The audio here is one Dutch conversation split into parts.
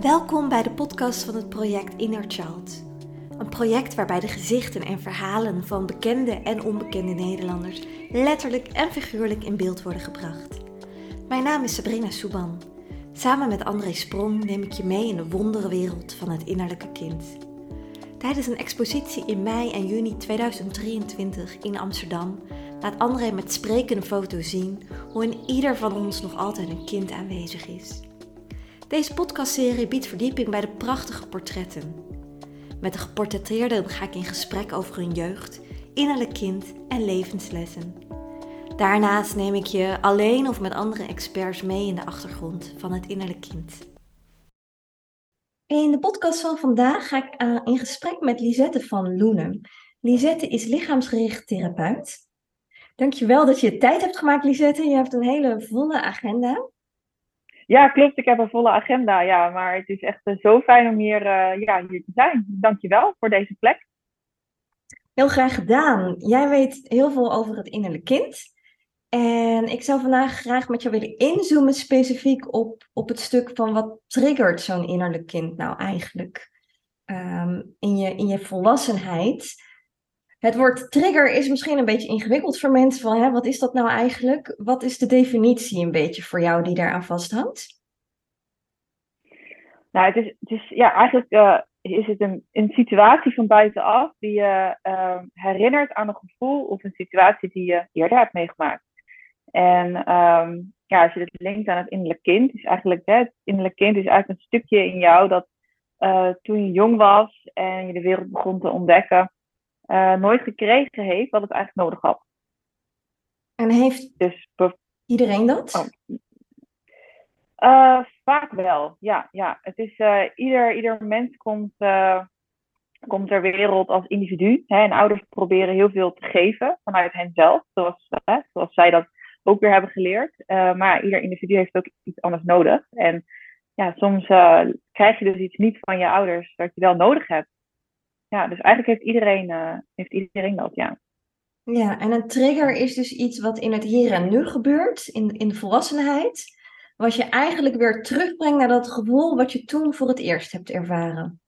Welkom bij de podcast van het project Inner Child. Een project waarbij de gezichten en verhalen van bekende en onbekende Nederlanders letterlijk en figuurlijk in beeld worden gebracht. Mijn naam is Sabrina Souban. Samen met André Sprong neem ik je mee in de wonderenwereld van het innerlijke kind. Tijdens een expositie in mei en juni 2023 in Amsterdam laat André met sprekende foto's zien hoe in ieder van ons nog altijd een kind aanwezig is. Deze podcastserie biedt verdieping bij de prachtige portretten. Met de geportretteerden ga ik in gesprek over hun jeugd, innerlijk kind en levenslessen. Daarnaast neem ik je alleen of met andere experts mee in de achtergrond van het innerlijk kind. In de podcast van vandaag ga ik eh, in gesprek met Lisette van Loenen. Lisette is lichaamsgericht therapeut. Dankjewel dat je tijd hebt gemaakt, Lisette. Je hebt een hele volle agenda. Ja, klopt. Ik heb een volle agenda. Ja, maar het is echt eh, zo fijn om hier, uh, ja, hier te zijn. Dankjewel voor deze plek. Heel graag gedaan. Jij weet heel veel over het innerlijk kind. En ik zou vandaag graag met jou willen inzoomen specifiek op, op het stuk van wat triggert zo'n innerlijk kind nou eigenlijk um, in, je, in je volwassenheid. Het woord trigger is misschien een beetje ingewikkeld voor mensen. Van, hè, wat is dat nou eigenlijk? Wat is de definitie een beetje voor jou die daaraan vasthangt? Nou, het is, het is ja, eigenlijk uh, is het een, situatie van buitenaf die je uh, herinnert aan een gevoel of een situatie die je eerder hebt meegemaakt. En um, ja, als je dit linkt aan het innerlijk kind, is eigenlijk hè, het innerlijk kind is eigenlijk een stukje in jou dat uh, toen je jong was en je de wereld begon te ontdekken, uh, nooit gekregen heeft wat het eigenlijk nodig had. En heeft dus, iedereen dat? Oh. Uh, vaak wel, ja. ja. Het is, uh, ieder, ieder mens komt, komt ter wereld als individu. Hè, en ouders proberen heel veel te geven vanuit henzelf, zoals, zoals zij dat ook weer hebben geleerd. maar ieder individu heeft ook iets anders nodig. En ja, soms krijg je dus iets niet van je ouders dat je wel nodig hebt ja, dus eigenlijk heeft iedereen, uh, heeft iedereen dat, ja. Ja, en een trigger is dus iets wat in het hier en nu gebeurt, in, in de volwassenheid, wat je eigenlijk weer terugbrengt naar dat gevoel wat je toen voor het eerst hebt ervaren.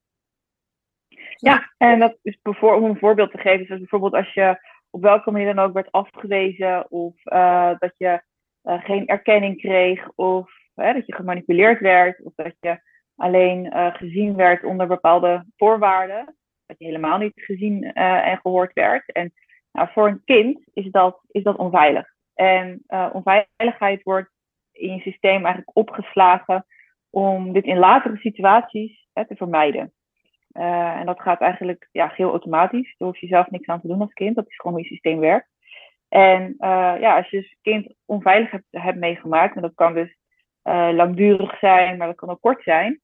Ja, en dat is bijvoorbeeld, om een voorbeeld te geven, dus bijvoorbeeld als je op welke manier dan ook werd afgewezen, of uh, dat je uh, geen erkenning kreeg, of dat je gemanipuleerd werd, of dat je alleen gezien werd onder bepaalde voorwaarden dat je helemaal niet gezien uh, en gehoord werd. En nou, voor een kind is dat, is dat onveilig. En uh, onveiligheid wordt in je systeem eigenlijk opgeslagen om dit in latere situaties hè, te vermijden. Uh, en dat gaat eigenlijk ja, heel automatisch. Daar hoef je zelf niks aan te doen als kind. Dat is gewoon hoe je systeem werkt. En ja, als je dus kind onveilig hebt, hebt meegemaakt, en dat kan dus langdurig zijn, maar dat kan ook kort zijn,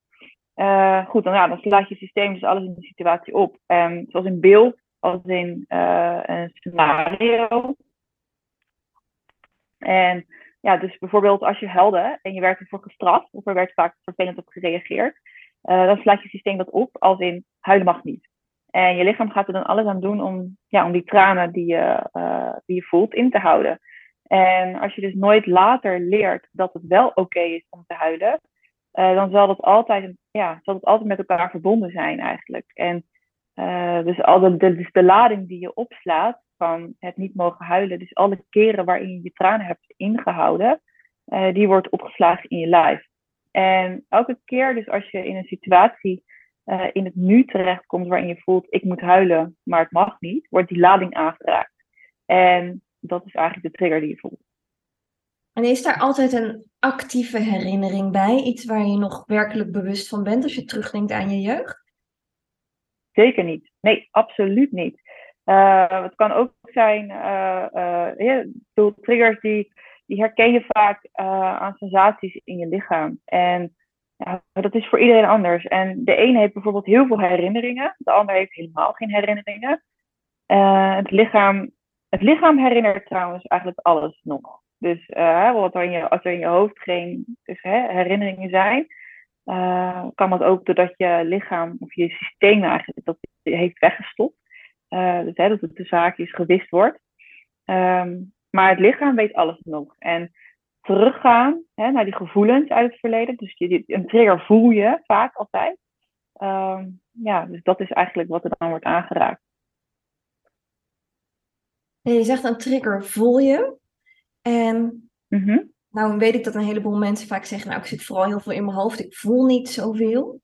uh, goed, dan, ja, dan slaat je systeem dus alles in de situatie op. Um, zoals in beeld, als in uh, een scenario. En ja, dus bijvoorbeeld als je helde en je werd ervoor gestraft, of er werd vaak vervelend op gereageerd, uh, dan slaat je systeem dat op als in huilen mag niet. En je lichaam gaat er dan alles aan doen om, ja, om die tranen die je, die je voelt in te houden. En als je dus nooit later leert dat het wel oké is om te huilen, dan zal dat altijd, ja, zal het altijd met elkaar verbonden zijn eigenlijk. En uh, dus, al de, dus de lading die je opslaat van het niet mogen huilen, dus alle keren waarin je je tranen hebt ingehouden, uh, die wordt opgeslagen in je lijf. En elke keer dus als je in een situatie in het nu terechtkomt waarin je voelt ik moet huilen, maar het mag niet, wordt die lading aangeraakt. En dat is eigenlijk de trigger die je voelt. En is daar altijd een actieve herinnering bij? Iets waar je nog werkelijk bewust van bent als je terugdenkt aan je jeugd? Zeker niet. Nee, absoluut niet. Uh, het kan ook zijn, uh, triggers die, die herken je vaak aan sensaties in je lichaam. En ja, dat is voor iedereen anders. En de een heeft bijvoorbeeld heel veel herinneringen, de ander heeft helemaal geen herinneringen. het, lichaam, het lichaam herinnert trouwens eigenlijk alles nog. Dus uh, wat er in je, als er in je hoofd geen dus, hè, herinneringen zijn, uh, kan dat ook doordat je lichaam of je systeem eigenlijk dat heeft weggestopt. Uh, dus dat het de zaakjes gewist wordt. Um, maar het lichaam weet alles nog. En teruggaan hè, naar die gevoelens uit het verleden. Dus je, een trigger voel je vaak altijd. Ehm, ja, dus dat is eigenlijk wat er dan wordt aangeraakt. En je zegt een trigger voel je. En Mhm. nou weet ik dat een heleboel mensen vaak zeggen, nou ik zit vooral heel veel in mijn hoofd, ik voel niet zoveel.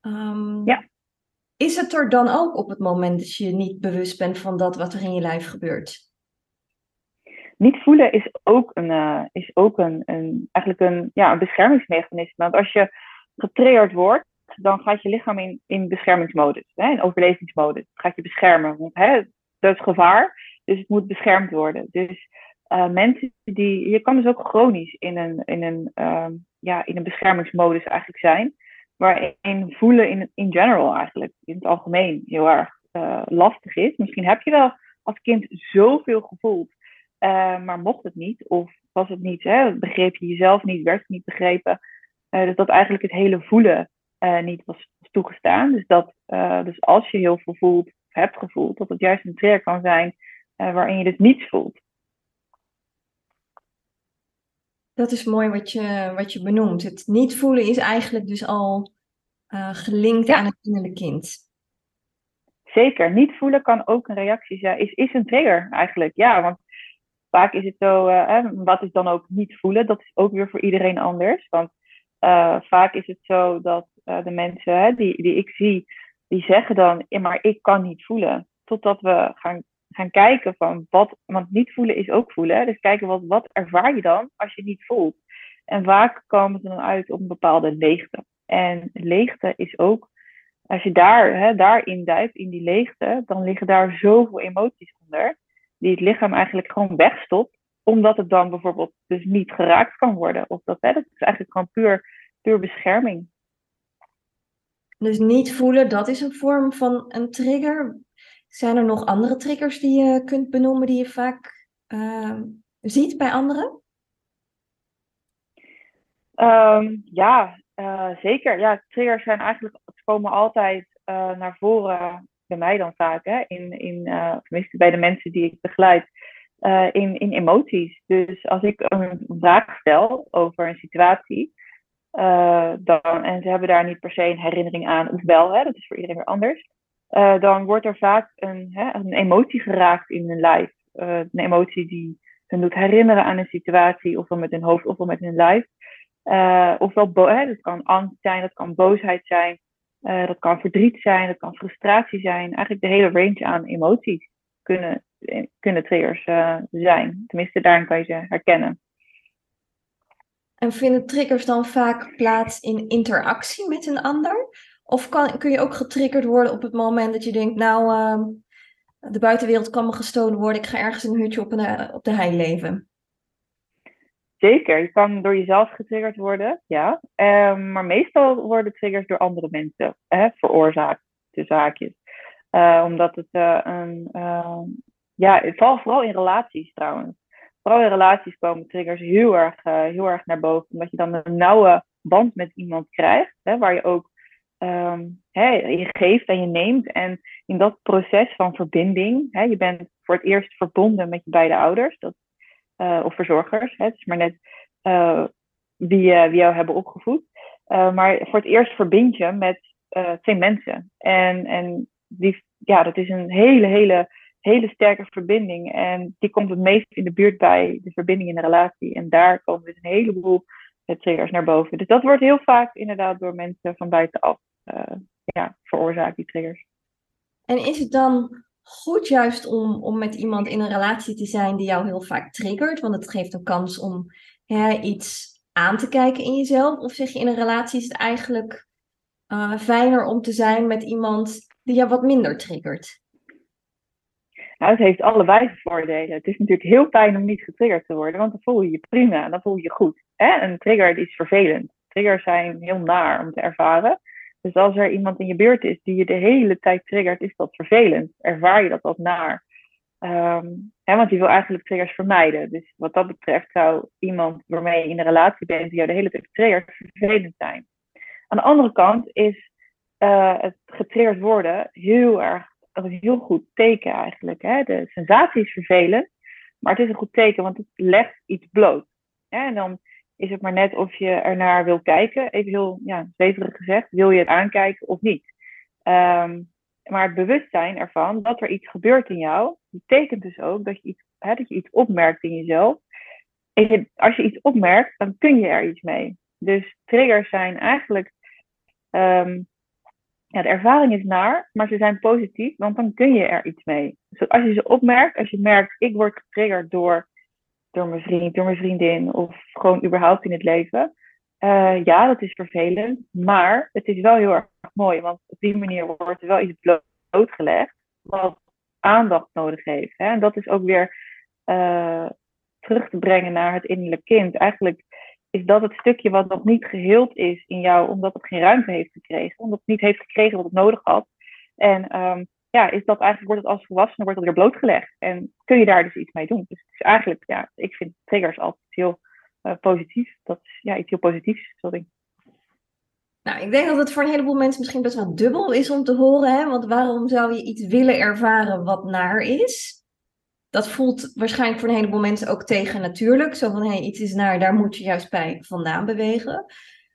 Ehm, Ja. Is het er dan ook op het moment dat je niet bewust bent van dat wat er in je lijf gebeurt? Niet voelen is ook een, eh, is ook een, een, eigenlijk een, ja, een beschermingsmechanisme. Want als je getriggerd wordt, dan gaat je lichaam in, in beschermingsmodus, hè, in overlevingsmodus. Het gaat je beschermen, want hè, dat is gevaar, dus het moet beschermd worden. Dus eh, mensen die, je kan dus ook chronisch in een, in een, ehm, ja, in een beschermingsmodus eigenlijk zijn, waarin voelen in, in general eigenlijk, in het algemeen, heel erg eh, lastig is. Misschien heb je wel als kind zoveel gevoeld, eh, maar mocht het niet, of was het niet, hè, begreep je jezelf niet, werd het niet begrepen, dus dat eigenlijk het hele voelen niet was, toegestaan. Dus, dat, dus als je heel veel voelt, of hebt gevoeld, dat het juist een trigger kan zijn waarin je dus niets voelt. Dat is mooi wat je, wat je benoemt. Het niet voelen is eigenlijk dus al eh, gelinkt Ja. aan het innerlijk kind. Zeker, niet voelen kan ook een reactie zijn, is, is een trigger eigenlijk. Ja, want vaak is het zo, eh, wat is dan ook niet voelen? Dat is ook weer voor iedereen anders. Want eh, vaak is het zo dat de mensen die, die ik zie, die zeggen dan, maar ik kan niet voelen. Totdat we gaan, gaan kijken van wat, want niet voelen is ook voelen. Dus kijken wat, wat ervaar je dan als je niet voelt. En vaak komen ze dan uit op een bepaalde leegte. En leegte is ook, als je daar, hè, daarin duikt, in die leegte, dan liggen daar zoveel emoties onder, die het lichaam eigenlijk gewoon wegstopt, omdat het dan bijvoorbeeld dus niet geraakt kan worden. Of dat, hè, dat is eigenlijk gewoon puur, puur bescherming. Dus niet voelen, dat is een vorm van een trigger. Zijn er nog andere triggers die je kunt benoemen die je vaak eh, ziet bij anderen? Ehm, ja, eh, zeker. Ja, triggers zijn eigenlijk, komen altijd eh, naar voren, bij mij dan vaak, hè, in, in, uh, tenminste bij de mensen die ik begeleid, in, in emoties. Dus als ik een vraag stel over een situatie, dan, en ze hebben daar niet per se een herinnering aan, of wel, hè, dat is voor iedereen weer anders, uh, dan wordt er vaak een, hè, een emotie geraakt in hun lijf. Uh, een emotie die hen doet herinneren aan een situatie, ofwel met hun hoofd ofwel met hun lijf. Uh, ofwel, hè, dat kan angst zijn, dat kan boosheid zijn, dat kan verdriet zijn, dat kan frustratie zijn. Eigenlijk de hele range aan emoties kunnen, kunnen triggers zijn. Tenminste, daarin kan je ze herkennen. En vinden triggers dan vaak plaats in interactie met een ander? Of kan, kun je ook getriggerd worden op het moment dat je denkt, nou, uh, de buitenwereld kan me gestolen worden, ik ga ergens een hutje op, een, op de hei leven? Zeker, je kan door jezelf getriggerd worden, ja. Um, maar meestal worden triggers door andere mensen hè, veroorzaakt, de zaakjes. Uh, omdat het uh, een, uh, ja, vooral, vooral in relaties trouwens. Vooral in relaties komen triggers heel erg, heel erg naar boven. Omdat je dan een nauwe band met iemand krijgt, hè, waar je ook um, hè, je geeft en je neemt. En in dat proces van verbinding, hè, je bent voor het eerst verbonden met je beide ouders. Dat uh, of verzorgers. Hè? Het is maar net uh, wie jou hebben opgevoed. maar voor het eerst verbind je met twee mensen. En, en die, ja, dat is een hele, hele, hele sterke verbinding. En die komt het meest in de buurt bij de verbinding in de relatie. En daar komen dus een heleboel triggers naar boven. Dus dat wordt heel vaak inderdaad door mensen van buitenaf ja, veroorzaakt, die triggers. En is het dan goed juist om, om met iemand in een relatie te zijn die jou heel vaak triggert. Want het geeft een kans om hè, iets aan te kijken in jezelf. Of zeg je in een relatie is het eigenlijk uh, fijner om te zijn met iemand die jou wat minder triggert? Nou, het heeft allebei voordelen. Het is natuurlijk heel fijn om niet getriggerd te worden, want dan voel je je prima, dan voel je je goed. Hè? Een trigger is vervelend. Triggers zijn heel naar om te ervaren. Dus als er iemand in je buurt is die je de hele tijd triggert, is dat vervelend. Ervaar je dat als naar. Um, hè, want je wil eigenlijk triggers vermijden. Dus wat dat betreft zou iemand waarmee je in een relatie bent, die jou de hele tijd triggert, vervelend zijn. Aan de andere kant is uh, het getriggerd worden heel erg een heel goed teken eigenlijk. Hè? De sensatie is vervelend, maar het is een goed teken, want het legt iets bloot. Hè? En dan is het maar net of je ernaar wil kijken. Even heel ja, zweverig gezegd, wil je het aankijken of niet? Ehm, maar het bewustzijn ervan dat er iets gebeurt in jou, betekent dus ook dat je iets, hè, dat je iets opmerkt in jezelf. En als je iets opmerkt, dan kun je er iets mee. Dus triggers zijn eigenlijk. Ehm, ja, de ervaring is naar, maar ze zijn positief, want dan kun je er iets mee. Dus als je ze opmerkt, als je merkt, ik word getriggerd door, door mijn vriend, door mijn vriendin, of gewoon überhaupt in het leven. Uh, ja, dat is vervelend, maar het is wel heel erg mooi, want op die manier wordt er wel iets blootgelegd wat aandacht nodig heeft. Hè? En dat is ook weer uh, terug te brengen naar het innerlijk kind. Eigenlijk is dat het stukje wat nog niet geheeld is in jou, omdat het geen ruimte heeft gekregen, omdat het niet heeft gekregen wat het nodig had. En um, ja, is dat eigenlijk, wordt het als volwassene wordt het weer blootgelegd. En kun je daar dus iets mee doen. Dus het is eigenlijk, ja, ik vind triggers altijd heel uh, positief. Dat is ja, iets heel positiefs, sorry. Nou, ik denk dat het voor een heleboel mensen misschien best wel dubbel is om te horen. Hè? Want waarom zou je iets willen ervaren wat naar is? Dat voelt waarschijnlijk voor een heleboel mensen ook tegen natuurlijk. Zo van, hé, hey, iets is naar, daar moet je juist bij vandaan bewegen.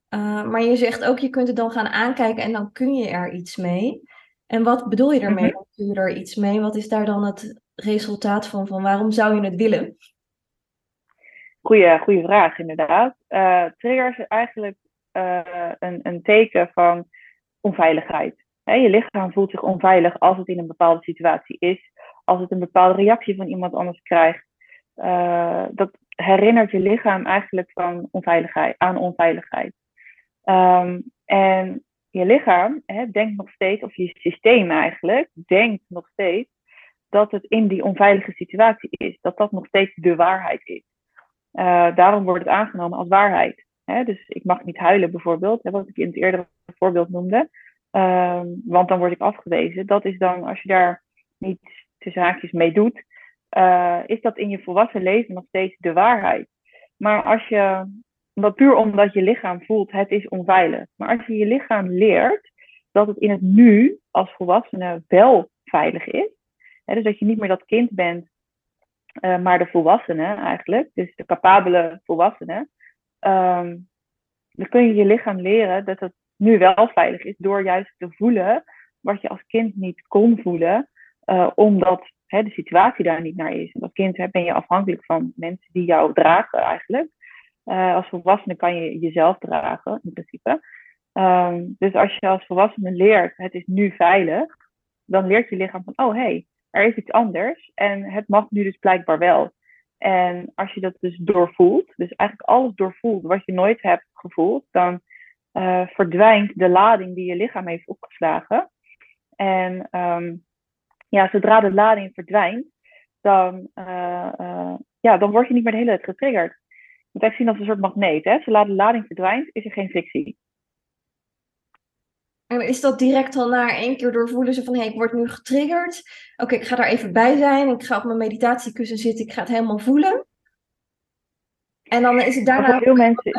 Uh, maar je zegt ook, je kunt het dan gaan aankijken en dan kun je er iets mee. En wat bedoel je daarmee? Mm kun je er iets mee? Wat is daar dan het resultaat van? Van waarom zou je het willen? Goeie, goeie vraag, inderdaad. Uh, triggers is eigenlijk uh, een, een teken van onveiligheid. je lichaam voelt zich onveilig als het in een bepaalde situatie is als het een bepaalde reactie van iemand anders krijgt, uh, dat herinnert je lichaam eigenlijk van onveiligheid, aan onveiligheid. Um, en je lichaam hè, denkt nog steeds, of je systeem eigenlijk, denkt nog steeds dat het in die onveilige situatie is. Dat dat nog steeds de waarheid is. Uh, daarom wordt het aangenomen als waarheid. Hè? Dus ik mag niet huilen bijvoorbeeld, hè, wat ik in het eerdere voorbeeld noemde. Um, want dan word ik afgewezen. Dat is dan, als je daar niet tussen haakjes mee doet, uh, is dat in je volwassen leven nog steeds de waarheid. Maar als je, dat puur omdat je lichaam voelt, het is onveilig. Maar als je je lichaam leert dat het in het nu als volwassene wel veilig is, hè, dus dat je niet meer dat kind bent, uh, maar de volwassene eigenlijk, dus de capabele volwassene, um, dan kun je je lichaam leren dat het nu wel veilig is door juist te voelen wat je als kind niet kon voelen, uh, omdat hè, de situatie daar niet naar is. En als kind hè, ben je afhankelijk van mensen die jou dragen eigenlijk. Uh, als volwassene kan je jezelf dragen in principe. Um, dus als je als volwassene leert, het is nu veilig, dan leert je lichaam van, oh hé, hey, er is iets anders en het mag nu dus blijkbaar wel. En als je dat dus doorvoelt, dus eigenlijk alles doorvoelt wat je nooit hebt gevoeld, dan uh, verdwijnt de lading die je lichaam heeft opgeslagen. En um, ja, zodra de lading verdwijnt, dan, uh, uh, ja, dan word je niet meer de hele tijd getriggerd. Je moet eigenlijk zien als een soort magneet. Hè? Zodra de lading verdwijnt, is er geen frictie. En is dat direct al na één keer doorvoelen ze van hé, hey, ik word nu getriggerd. Oké, ik ga daar even bij zijn. Ik ga op mijn meditatiekussen zitten. Ik ga het helemaal voelen. En dan is het daarna. Voor veel, mensen,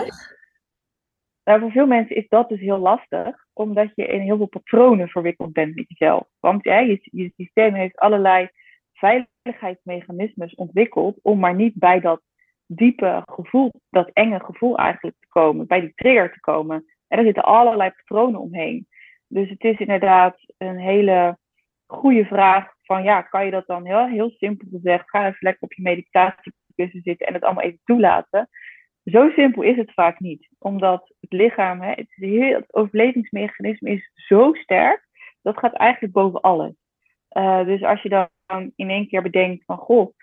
nou, voor veel mensen is dat dus heel lastig omdat je in heel veel patronen verwikkeld bent met jezelf. Want ja, je, je systeem heeft allerlei veiligheidsmechanismes ontwikkeld om maar niet bij dat diepe gevoel, dat enge gevoel eigenlijk te komen, bij die trigger te komen. En er zitten allerlei patronen omheen. Dus het is inderdaad een hele goede vraag van ja, kan je dat dan heel, heel simpel gezegd, ga even lekker op je meditatiekussen zitten en het allemaal even toelaten. Zo simpel is het vaak niet, omdat het lichaam, hè, het, overlevingsmechanisme is zo sterk, dat gaat eigenlijk boven alles. Uh, dus als je dan in één keer bedenkt van, goh,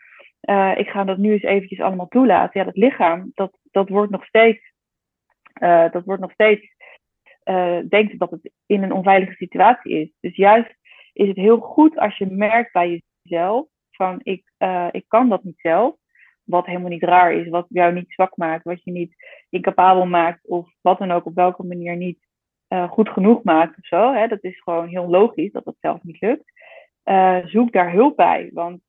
uh, ik ga dat nu eens eventjes allemaal toelaten. Ja, dat lichaam, dat, dat wordt nog steeds, uh, dat wordt nog steeds, denkt dat het in een onveilige situatie is. Dus juist is het heel goed als je merkt bij jezelf van, ik, ik kan dat niet zelf wat helemaal niet raar is, wat jou niet zwak maakt, wat je niet incapabel maakt of wat dan ook op welke manier niet uh, goed genoeg maakt of zo. Hè? Dat is gewoon heel logisch dat dat zelf niet lukt. Uh, zoek daar hulp bij, want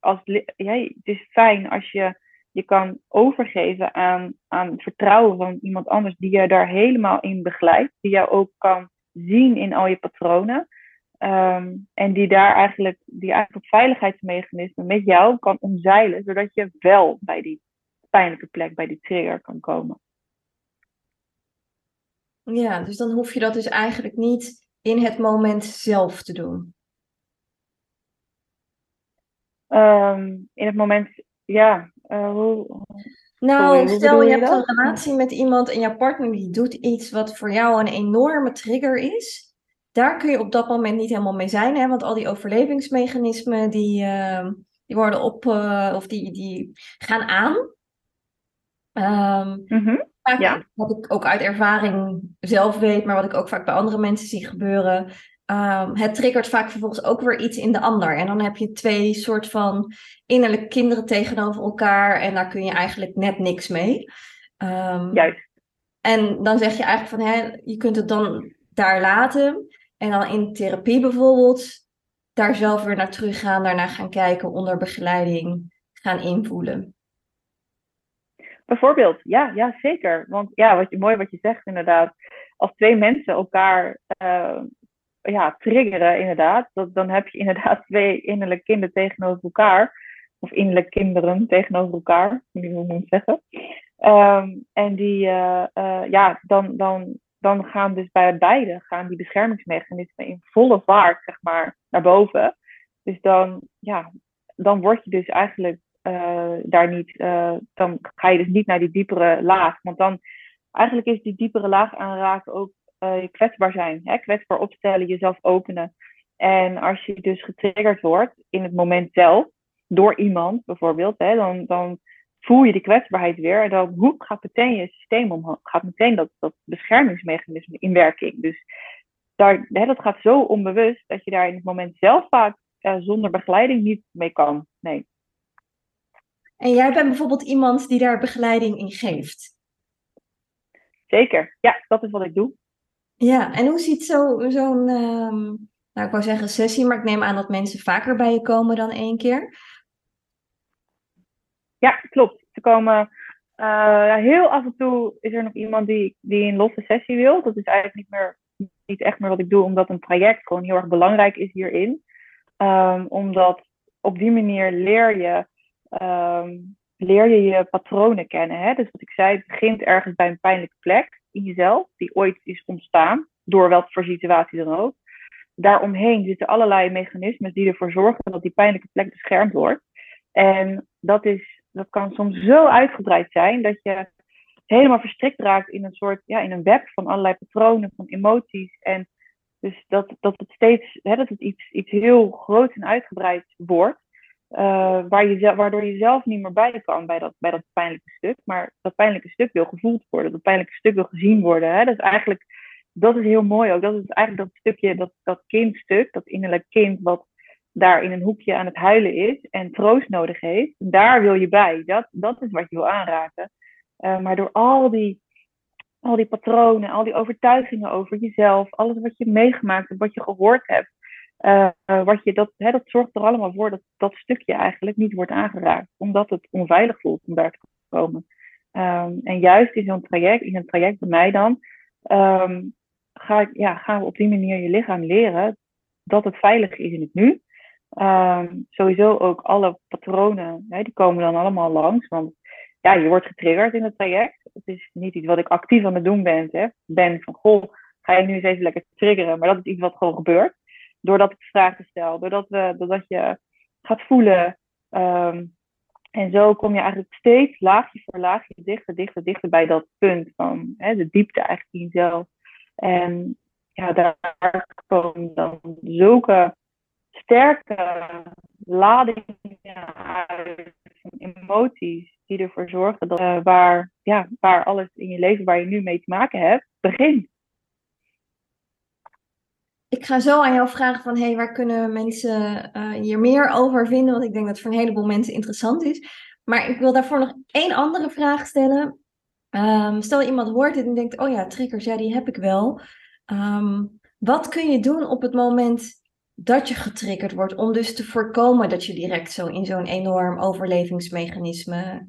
als, ja, het is fijn als je je kan overgeven aan, aan het vertrouwen van iemand anders die je daar helemaal in begeleidt, die jou ook kan zien in al je patronen. Um, en die daar eigenlijk, die eigenlijk veiligheidsmechanisme met jou kan omzeilen, zodat je wel bij die pijnlijke plek, bij die trigger kan komen. Ja, dus dan hoef je dat dus eigenlijk niet in het moment zelf te doen. Ehm, in het moment, ja. Uh, hoe, nou, stel je, je hebt een relatie met iemand en jouw partner die doet iets wat voor jou een enorme trigger is. Daar kun je op dat moment niet helemaal mee zijn, hè? want al die overlevingsmechanismen die, uh, die worden op, uh, of die, die gaan aan. Um, mm -hmm. ja. Wat ik ook uit ervaring zelf weet, maar wat ik ook vaak bij andere mensen zie gebeuren. Um, het triggert vaak vervolgens ook weer iets in de ander. En dan heb je twee soort van innerlijke kinderen tegenover elkaar. En daar kun je eigenlijk net niks mee. Um, Juist. En dan zeg je eigenlijk van, hè, je kunt het dan daar laten. En dan in therapie bijvoorbeeld, daar zelf weer naar terug gaan. Daarna gaan kijken, onder begeleiding gaan invoelen. Bijvoorbeeld, ja, ja zeker. Want ja, wat je, mooi wat je zegt inderdaad. Als twee mensen elkaar uh, ja, triggeren, inderdaad. Dat, dan heb je inderdaad twee innerlijke kinderen tegenover elkaar. Of innerlijke kinderen tegenover elkaar, moet ik zeggen. Um, en die, uh, uh, ja, dan, dan, dan gaan dus bij beide gaan die beschermingsmechanismen in volle vaart, zeg maar, naar boven. Dus dan, ja, dan word je dus eigenlijk uh, daar niet, dan ga je dus niet naar die diepere laag. Want dan, eigenlijk is die diepere laag aanraken ook uh, kwetsbaar zijn. Hè? Kwetsbaar opstellen, jezelf openen. En als je dus getriggerd wordt in het moment zelf, door iemand bijvoorbeeld, hè, dan, dan voel je die kwetsbaarheid weer. En dan hoep, gaat meteen je systeem omhoog. Gaat meteen dat, dat beschermingsmechanisme in werking. Dus daar, hè, dat gaat zo onbewust dat je daar in het moment zelf vaak uh, zonder begeleiding niet mee kan. Nee. En jij bent bijvoorbeeld iemand die daar begeleiding in geeft? Zeker, ja, dat is wat ik doe. Ja, en hoe ziet zo'n, zo um, nou ik wou zeggen sessie, maar ik neem aan dat mensen vaker bij je komen dan één keer? Ja, klopt. Ze komen uh, heel af en toe is er nog iemand die, die een losse sessie wil. Dat is eigenlijk niet, meer, niet echt meer wat ik doe, omdat een traject gewoon heel erg belangrijk is hierin. Um, omdat op die manier leer je, um, leer je je patronen kennen. Hè? Dus wat ik zei, het begint ergens bij een pijnlijke plek in jezelf, die ooit is ontstaan, door welke voor situatie dan ook. Daaromheen zitten allerlei mechanismes die ervoor zorgen dat die pijnlijke plek beschermd wordt. En dat, is, dat kan soms zo uitgebreid zijn dat je helemaal verstrikt raakt in een soort, ja, in een web van allerlei patronen, van emoties. En dus dat, dat het steeds, hè, dat het iets, iets heel groots en uitgebreid wordt. Uh, waar je, waardoor je zelf niet meer bij kan bij dat, bij dat pijnlijke stuk. Maar dat pijnlijke stuk wil gevoeld worden. Dat pijnlijke stuk wil gezien worden. Hè? Dat is eigenlijk, dat is heel mooi ook. Dat is eigenlijk dat stukje, dat, dat kindstuk, dat innerlijk kind wat daar in een hoekje aan het huilen is en troost nodig heeft. Daar wil je bij. Dat, dat is wat je wil aanraken. Uh, maar door al die, al die patronen, al die overtuigingen over jezelf, alles wat je meegemaakt hebt, wat je gehoord hebt, uh, wat je, dat, hè, dat zorgt er allemaal voor dat dat stukje eigenlijk niet wordt aangeraakt, omdat het onveilig voelt om daar te komen. Um, en juist in zo'n traject, in een traject bij mij dan, um, ga ja, gaan we op die manier je lichaam leren dat het veilig is in het nu. Um, sowieso ook alle patronen, hè, die komen dan allemaal langs. Want ja, je wordt getriggerd in het traject. Het is niet iets wat ik actief aan het doen ben. Hè. Ben van, goh, ga je nu eens even lekker triggeren. Maar dat is iets wat gewoon gebeurt doordat ik vragen stel, doordat, we, doordat je gaat voelen. Um, en zo kom je eigenlijk steeds laagje voor laagje dichter, dichter, dichter bij dat punt van hè, de diepte eigenlijk in jezelf. En ja, daar komen dan zulke sterke ladingen emoties, die ervoor zorgen dat uh, waar, ja, waar alles in je leven waar je nu mee te maken hebt, begint ik ga zo aan jou vragen van, hey, waar kunnen mensen uh, hier meer over vinden? Want ik denk dat het voor een heleboel mensen interessant is. Maar ik wil daarvoor nog één andere vraag stellen. Um, stel iemand hoort dit en denkt, oh ja, triggers, ja, die heb ik wel. Um, wat kun je doen op het moment dat je getriggerd wordt, om dus te voorkomen dat je direct zo in zo'n enorm overlevingsmechanisme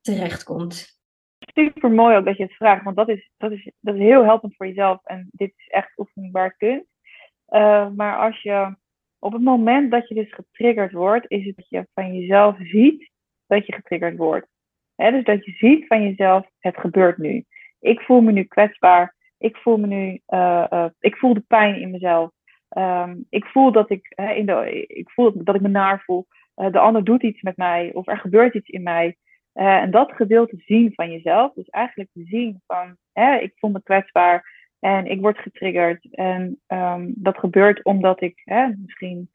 terechtkomt? Super mooi ook dat je het vraagt, want dat is, dat is, dat is heel helpend voor jezelf en dit is echt oefenbaar kunt. Uh, maar als je op het moment dat je dus getriggerd wordt, is het dat je van jezelf ziet dat je getriggerd wordt. dus dat je ziet van jezelf, het gebeurt nu. Ik voel me nu kwetsbaar. Ik voel me nu, uh, uh, ik voel de pijn in mezelf. Um, ik voel dat ik, uh, in de, ik voel dat ik me naar voel. de ander doet iets met mij of er gebeurt iets in mij. en dat gedeelte zien van jezelf, dus eigenlijk zien van, ik voel me kwetsbaar en ik word getriggerd. En um, dat gebeurt omdat ik misschien,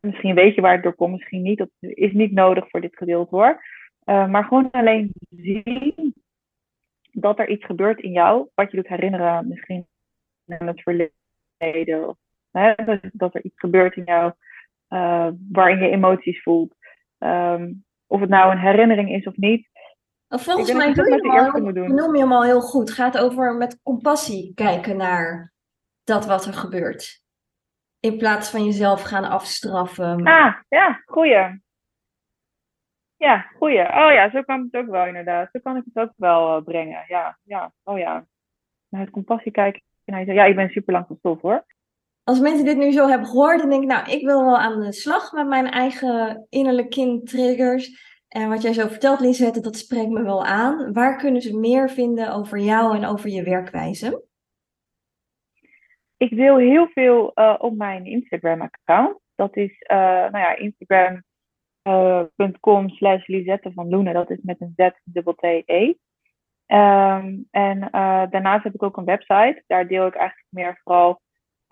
misschien weet je waar het door komt, misschien niet. Dat is niet nodig voor dit gedeelte hoor. maar gewoon alleen zien dat er iets gebeurt in jou, wat je doet herinneren, misschien in het verleden. Hè, dat er iets gebeurt in jou uh, waarin je emoties voelt. Um, of het nou een herinnering is of niet. Volgens mij doe je, hem al, noem je hem al heel goed. Het gaat over met compassie kijken naar dat wat er gebeurt. In plaats van jezelf gaan afstraffen. Ah, ja, goeie. Ja, goeie. Oh ja, zo kan het ook wel inderdaad. Zo kan ik het ook wel uh, brengen. Ja, ja. Oh ja. Naar het compassie kijken. En hij zei, ja, ik ben super lang gestopt hoor. Als mensen dit nu zo hebben gehoord, dan denk ik, nou, ik wil wel aan de slag met mijn eigen innerlijke kind triggers. En wat jij zo vertelt, Lisette, dat spreekt me wel aan. Waar kunnen ze meer vinden over jou en over je werkwijze? Ik deel heel veel uh, op mijn Instagram-account. Dat is, uh, nou ja, Instagram uh, .com slash Lisette van Loenen. Dat is met een Z dubbel T E. Um, en uh, daarnaast heb ik ook een website. Daar deel ik eigenlijk meer vooral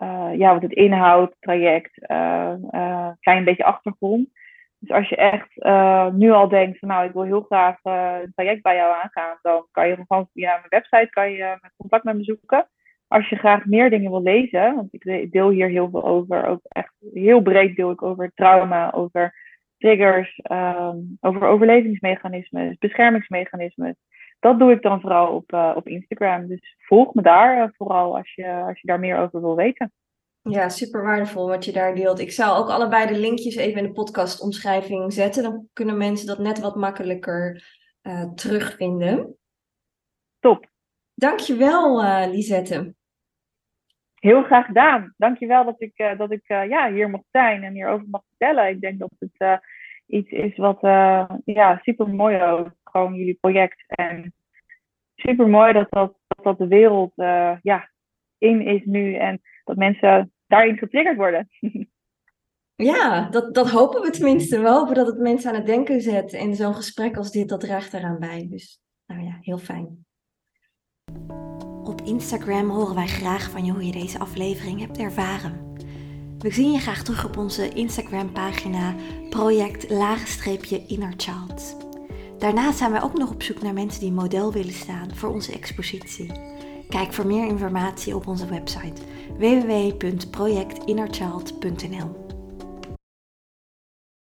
uh, ja, wat het inhoudt, traject, uh, klein beetje achtergrond. Dus als je echt nu al denkt van nou, ik wil heel graag een traject bij jou aangaan, dan kan je gewoon via mijn website kan je contact met me zoeken. Als je graag meer dingen wil lezen, want ik deel hier heel veel over, ook echt heel breed deel ik over trauma, over triggers, um, over overlevingsmechanismes, beschermingsmechanismes. Dat doe ik dan vooral op, uh, op Instagram. Dus volg me daar uh, vooral als je, als je daar meer over wil weten. Ja, super waardevol wat je daar deelt. Ik zal ook allebei de linkjes even in de podcastomschrijving zetten. Dan kunnen mensen dat net wat makkelijker uh, terugvinden. Top. Dankjewel, Lisette. Heel graag gedaan. Dankjewel dat ik, dat ik ja, hier mocht zijn en hierover mag vertellen. Ik denk dat het iets is wat ja, super mooi ook. Gewoon jullie project. En super mooi dat dat, dat, dat de wereld ja, in is nu en dat mensen daarin getriggerd worden. Ja, dat, dat hopen we tenminste. We hopen dat het mensen aan het denken zet. En zo'n gesprek als dit, dat draagt eraan bij. Dus nou ja, heel fijn. Op Instagram horen wij graag van je hoe je deze aflevering hebt ervaren. We zien je graag terug op onze Instagram pagina project laagstreepje innerchild. Daarnaast zijn wij ook nog op zoek naar mensen die model willen staan voor onze expositie. Kijk voor meer informatie op onze website www.projectinnerchild.nl